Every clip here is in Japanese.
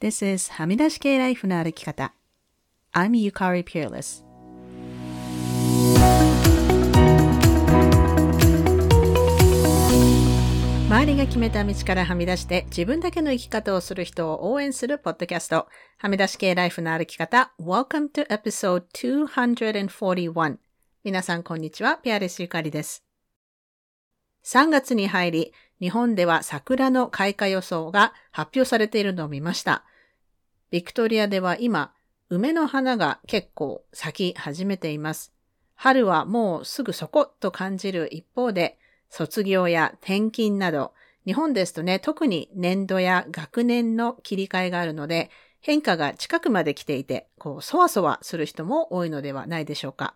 This is はみ出し系ライフの歩き方。I'm Yukari Peerless. 周りが決めた道からはみ出して自分だけの生き方をする人を応援するポッドキャスト。はみ出し系ライフの歩き方。Welcome to episode 241. 皆さんこんにちは。ピアレスゆかりです。3月に入り、日本では桜の開花予想が発表されているのを見ました。ビクトリアでは今、梅の花が結構咲き始めています。春はもうすぐそこと感じる一方で、卒業や転勤など、日本ですとね、特に年度や学年の切り替えがあるので、変化が近くまで来ていて、こう、そわそわする人も多いのではないでしょうか。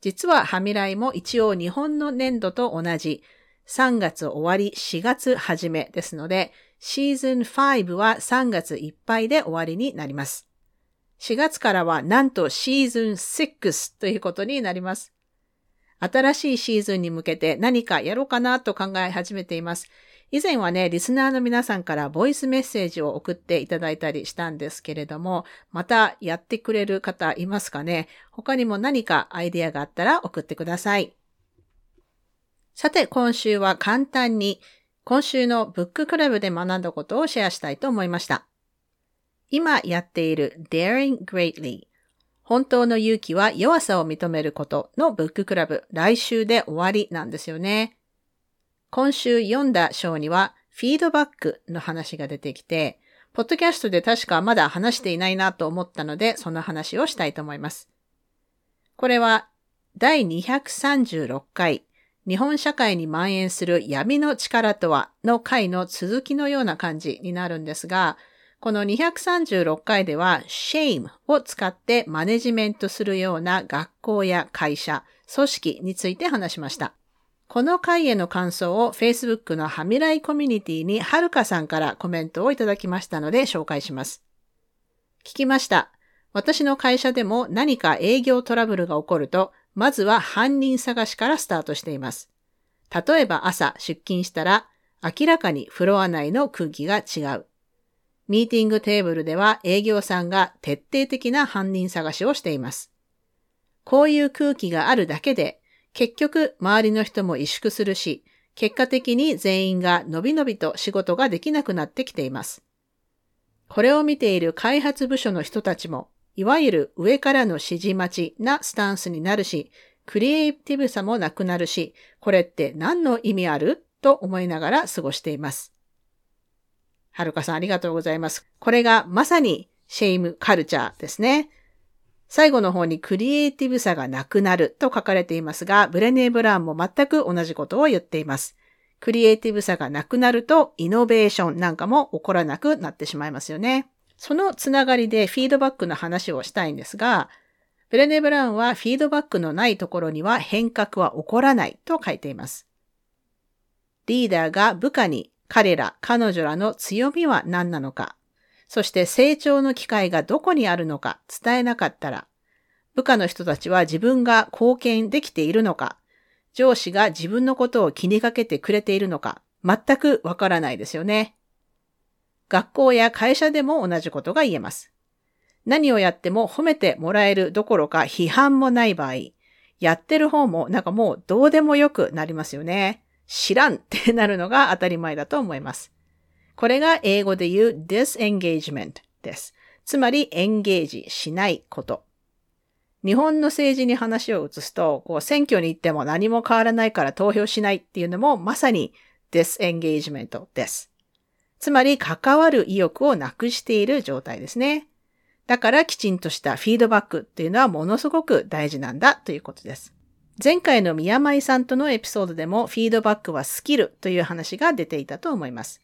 実は、はみらいも一応日本の年度と同じ3月終わり、4月初めですので、シーズン5は3月いっぱいで終わりになります。4月からはなんとシーズン6ということになります。新しいシーズンに向けて何かやろうかなと考え始めています。以前はね、リスナーの皆さんからボイスメッセージを送っていただいたりしたんですけれども、またやってくれる方いますかね？他にも何かアイディアがあったら送ってください。さて、今週は簡単に今週のブッククラブで学んだことをシェアしたいと思いました。今やっている Daring Greatly 本当の勇気は弱さを認めることのブッククラブ来週で終わりなんですよね。今週読んだ章にはフィードバックの話が出てきて、ポッドキャストで確かまだ話していないなと思ったので、その話をしたいと思います。これは第236回日本社会に蔓延する闇の力とはの回の続きのような感じになるんですが、この236回では shame を使ってマネジメントするような学校や会社、組織について話しました。この回への感想を Facebook のハミライコミュニティにはるかさんからコメントをいただきましたので紹介します。聞きました。私の会社でも何か営業トラブルが起こるとまずは犯人探しからスタートしています。例えば朝出勤したら明らかにフロア内の空気が違う。ミーティングテーブルでは営業さんが徹底的な犯人探しをしています。こういう空気があるだけで結局周りの人も萎縮するし、結果的に全員がのびのびと仕事ができなくなってきています。これを見ている開発部署の人たちもいわゆる上からの指示待ちなスタンスになるし、クリエイティブさもなくなるし、これって何の意味あると思いながら過ごしています。はるかさんありがとうございます。これがまさにシェイムカルチャーですね。最後の方にクリエイティブさがなくなると書かれていますが、ブレネー・ブラウンも全く同じことを言っています。クリエイティブさがなくなると、イノベーションなんかも起こらなくなってしまいますよね。そのつながりでフィードバックの話をしたいんですが、ブレネ・ブラウンはフィードバックのないところには変革は起こらないと書いています。リーダーが部下に彼ら、彼女らの強みは何なのか、そして成長の機会がどこにあるのか伝えなかったら、部下の人たちは自分が貢献できているのか、上司が自分のことを気にかけてくれているのか、全くわからないですよね。学校や会社でも同じことが言えます。何をやっても褒めてもらえるどころか批判もない場合、やってる方もなんかもうどうでもよくなりますよね。知らんってなるのが当たり前だと思います。これが英語で言う disengagement です。つまりエンゲージしないこと。日本の政治に話を移すと、こう選挙に行っても何も変わらないから投票しないっていうのもまさに disengagement です。つまり関わる意欲をなくしている状態ですね。だからきちんとしたフィードバックっていうのはものすごく大事なんだということです。前回の宮前さんとのエピソードでもフィードバックはスキルという話が出ていたと思います。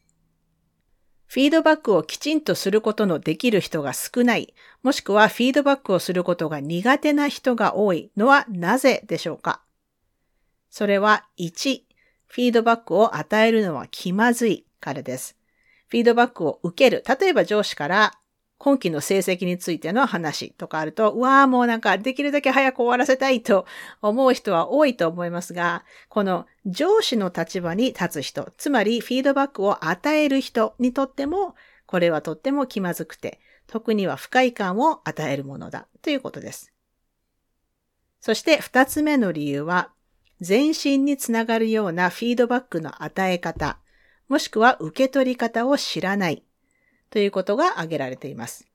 フィードバックをきちんとすることのできる人が少ない、もしくはフィードバックをすることが苦手な人が多いのはなぜでしょうかそれは1、フィードバックを与えるのは気まずいからです。フィードバックを受ける。例えば上司から今期の成績についての話とかあると、うわあ、もうなんかできるだけ早く終わらせたいと思う人は多いと思いますが、この上司の立場に立つ人、つまりフィードバックを与える人にとっても、これはとっても気まずくて、特には不快感を与えるものだということです。そして二つ目の理由は、全身につながるようなフィードバックの与え方、もしくは受け取り方を知らないということが挙げられています。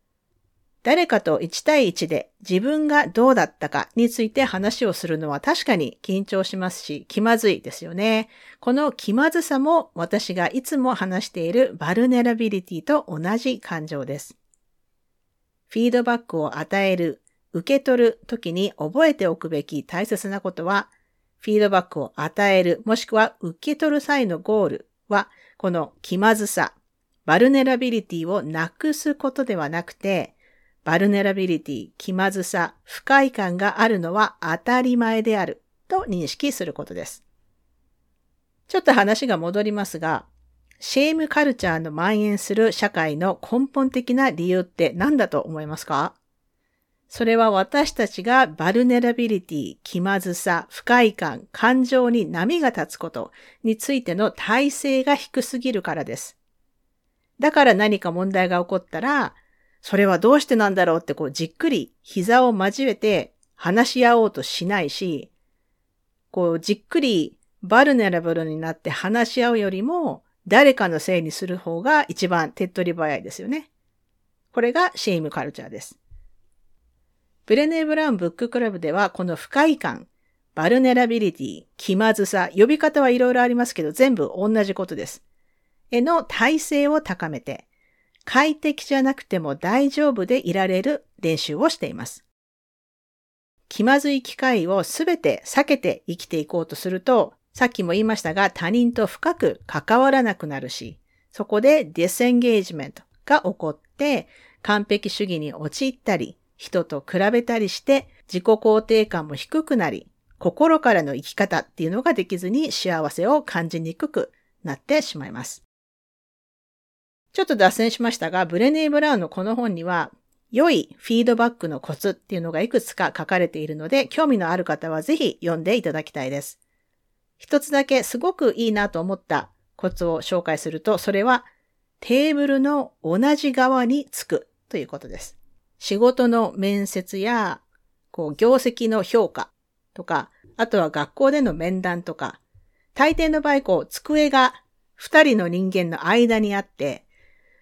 誰かと1対1で自分がどうだったかについて話をするのは確かに緊張しますし気まずいですよね。この気まずさも私がいつも話している vulnerability と同じ感情です。フィードバックを与える、受け取るときに覚えておくべき大切なことは、フィードバックを与える、もしくは受け取る際のゴールは、この気まずさ、 vulnerability をなくすことではなくて、 vulnerability、気まずさ、不快感があるのは当たり前であると認識することです。ちょっと話が戻りますが、シェームカルチャーの蔓延する社会の根本的な理由って何だと思いますか？それは私たちがバルネラビリティ、気まずさ、不快感、感情に波が立つことについての体制が低すぎるからです。だから何か問題が起こったら、それはどうしてなんだろうってこうじっくり膝を交えて話し合おうとしないし、こうじっくり vulnerable になって話し合うよりも誰かのせいにする方が一番手っ取り早いですよね。これが shame culture です。ブレネー・ブラウンブッククラブではこの不快感、 vulnerability、気まずさ、呼び方はいろいろありますけど全部同じことです。への耐性を高めて、快適じゃなくても大丈夫でいられる練習をしています。気まずい機会をすべて避けて生きていこうとすると、さっきも言いましたが他人と深く関わらなくなるし、そこでディスエンゲージメントが起こって完璧主義に陥ったり、人と比べたりして自己肯定感も低くなり、心からの生き方っていうのができずに幸せを感じにくくなってしまいます。ちょっと脱線しましたが、ブレネー・ブラウンのこの本には、良いフィードバックのコツっていうのがいくつか書かれているので、興味のある方はぜひ読んでいただきたいです。一つだけすごくいいなと思ったコツを紹介すると、それはテーブルの同じ側につくということです。仕事の面接や、こう、業績の評価とか、あとは学校での面談とか、大抵の場合、こう、机が二人の人間の間にあって、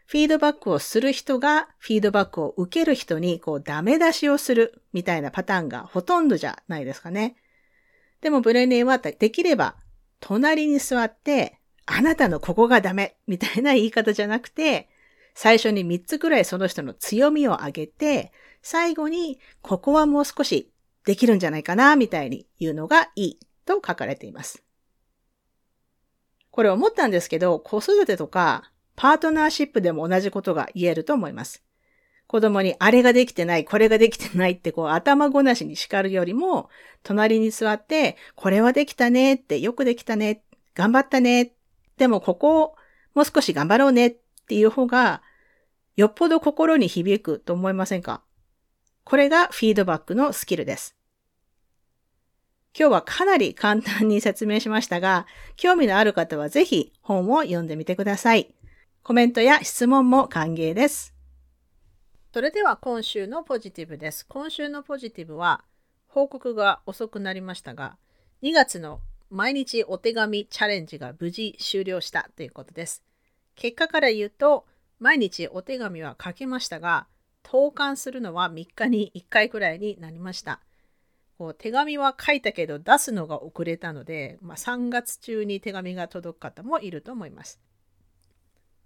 フィードバックをする人がフィードバックを受ける人にこうダメ出しをするみたいなパターンがほとんどじゃないですかね。でもブレネーはできれば隣に座ってあなたのここがダメみたいな言い方じゃなくて最初に3つくらいその人の強みを上げて最後にここはもう少しできるんじゃないかなみたいに言うのがいいと書かれています。これ思ったんですけど子育てとかパートナーシップでも同じことが言えると思います。子供にあれができてない、これができてないってこう頭ごなしに叱るよりも、隣に座って、これはできたねって、よくできたね、頑張ったね、でもここをもう少し頑張ろうねっていう方が、よっぽど心に響くと思いませんか？これがフィードバックのスキルです。今日はかなり簡単に説明しましたが、興味のある方はぜひ本を読んでみてください。コメントや質問も歓迎です。それでは今週のポジティブです。今週のポジティブは報告が遅くなりましたが、2月の毎日お手紙チャレンジが無事終了したということです。結果から言うと、毎日お手紙は書けましたが、投函するのは3日に1回くらいになりました。こう手紙は書いたけど出すのが遅れたので、まあ、3月中に手紙が届く方もいると思います。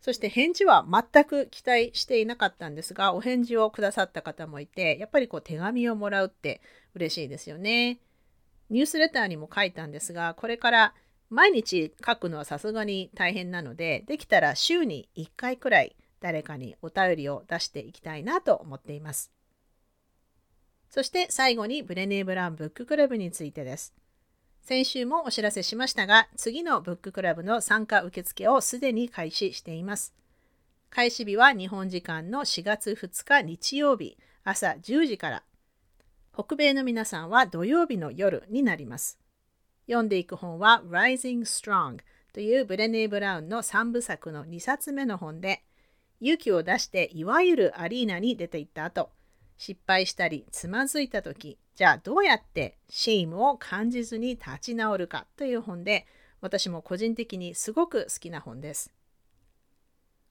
そして返事は全く期待していなかったんですが、お返事をくださった方もいて、やっぱりこう手紙をもらうって嬉しいですよね。ニュースレターにも書いたんですが、これから毎日書くのはさすがに大変なので、できたら週に1回くらい誰かにお便りを出していきたいなと思っています。そして最後にブレネー・ブラウンブッククラブについてです。先週もお知らせしましたが、次のブッククラブの参加受付をすでに開始しています。開始日は日本時間の4月2日日曜日朝10時から。北米の皆さんは土曜日の夜になります。読んでいく本は Rising Strong というブレネー・ブラウンの3部作の2冊目の本で、勇気を出していわゆるアリーナに出て行った後、失敗したりつまずいた時、じゃあどうやって shame を感じずに立ち直るかという本で、私も個人的にすごく好きな本です。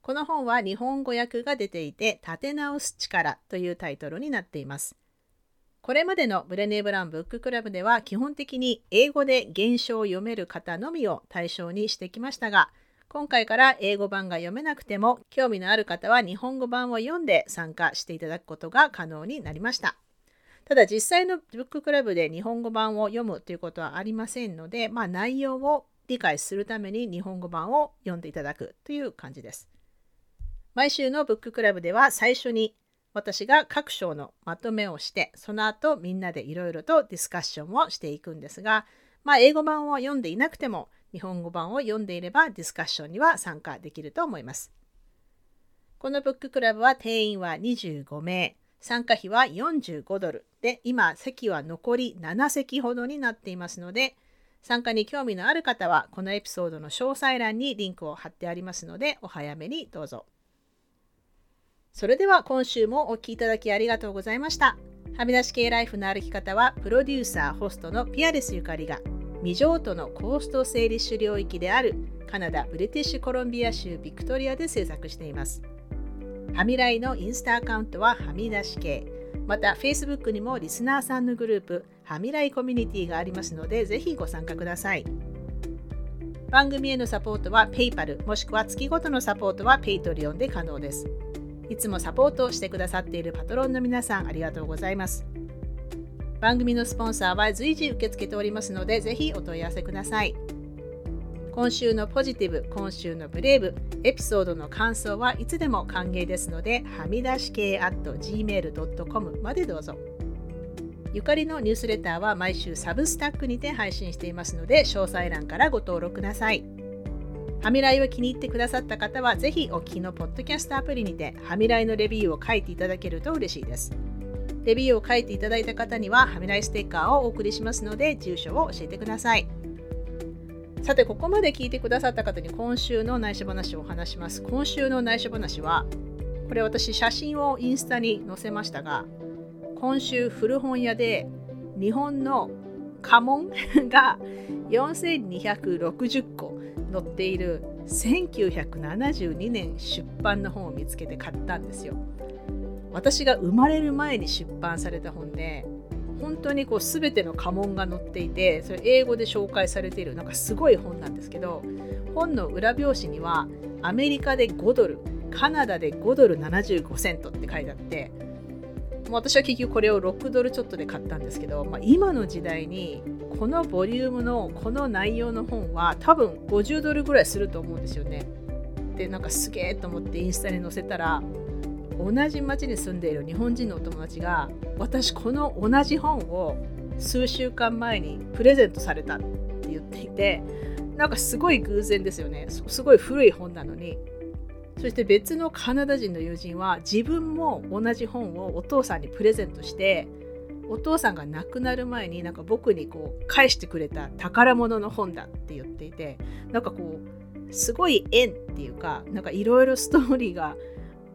この本は日本語訳が出ていて、立て直す力というタイトルになっています。これまでのブレネー・ブラウンブッククラブでは基本的に英語で原書を読める方のみを対象にしてきましたが、今回から英語版が読めなくても興味のある方は日本語版を読んで参加していただくことが可能になりました。ただ実際のブッククラブで日本語版を読むということはありませんので、まあ、内容を理解するために日本語版を読んでいただくという感じです。毎週のブッククラブでは最初に私が各章のまとめをして、その後みんなでいろいろとディスカッションをしていくんですが、まあ、英語版を読んでいなくても、日本語版を読んでいればディスカッションには参加できると思います。このブッククラブは定員は25名、参加費は45ドルで、今席は残り7席ほどになっていますので、参加に興味のある方はこのエピソードの詳細欄にリンクを貼ってありますので、お早めにどうぞ。それでは今週もお聴きいただきありがとうございました。はみ出し系ライフの歩き方は、プロデューサー、ホストのピアレスゆかりが、未譲渡のコースト整理種領域であるカナダ・ブリティッシュコロンビア州ビクトリアで制作しています。はみらいのインスタアカウントははみ出し系。また、Facebook にもリスナーさんのグループ、はみらいコミュニティがありますので、ぜひご参加ください。番組へのサポートは PayPal もしくは月ごとのサポートは Patreon で可能です。いつもサポートしてくださっているパトロンの皆さんありがとうございます。番組のスポンサーは随時受け付けておりますので、ぜひお問い合わせください。今週のポジティブ、今週のブレイブ、エピソードの感想はいつでも歓迎ですので、はみ出し系 at gmail.com までどうぞ。ゆかりのニュースレターは毎週サブスタックにて配信していますので、詳細欄からご登録ください。ハミライを気に入ってくださった方は、ぜひお聞きのポッドキャストアプリにて、ハミライのレビューを書いていただけると嬉しいです。レビューを書いていただいた方には、ハミライステッカーをお送りしますので、住所を教えてください。さて、ここまで聞いてくださった方に今週の内緒話をお話します。今週の内緒話は、これ私写真をインスタに載せましたが、今週古本屋で日本の家紋 が4260個載っている1972年出版の本を見つけて買ったんですよ。私が生まれる前に出版された本で本当にこう全ての家紋が載っていてそれ英語で紹介されているなんかすごい本なんですけど本の裏表紙にはアメリカで5ドルカナダで5ドル75セントって書いてあって私は結局これを6ドルちょっとで買ったんですけど、まあ、今の時代にこのボリュームのこの内容の本は多分50ドルぐらいすると思うんですよね。でなんかすげえと思ってインスタに載せたら同じ町に住んでいる日本人のお友達が私この同じ本を数週間前にプレゼントされたって言っていてなんかすごい偶然ですよね。すごい古い本なのに。そして別のカナダ人の友人は自分も同じ本をお父さんにプレゼントしてお父さんが亡くなる前になんか僕にこう返してくれた宝物の本だって言っていてなんかこうすごい縁っていうかなんかいろいろストーリーが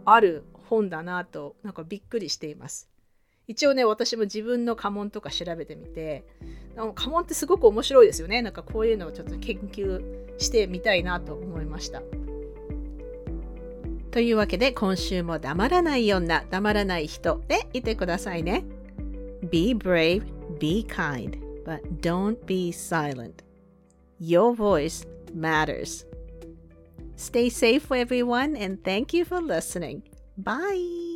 ある本だなとなんかびっくりしています。一応ね私も自分の家紋とか調べてみて家紋ってすごく面白いですよねなんかこういうのをちょっと研究してみたいなと思いました。というわけで今週も黙らない女、黙らない人でいてくださいね。Be brave, be kind, but don't be silent. Your voice matters. Stay safe, everyone, and thank you for listening. Bye.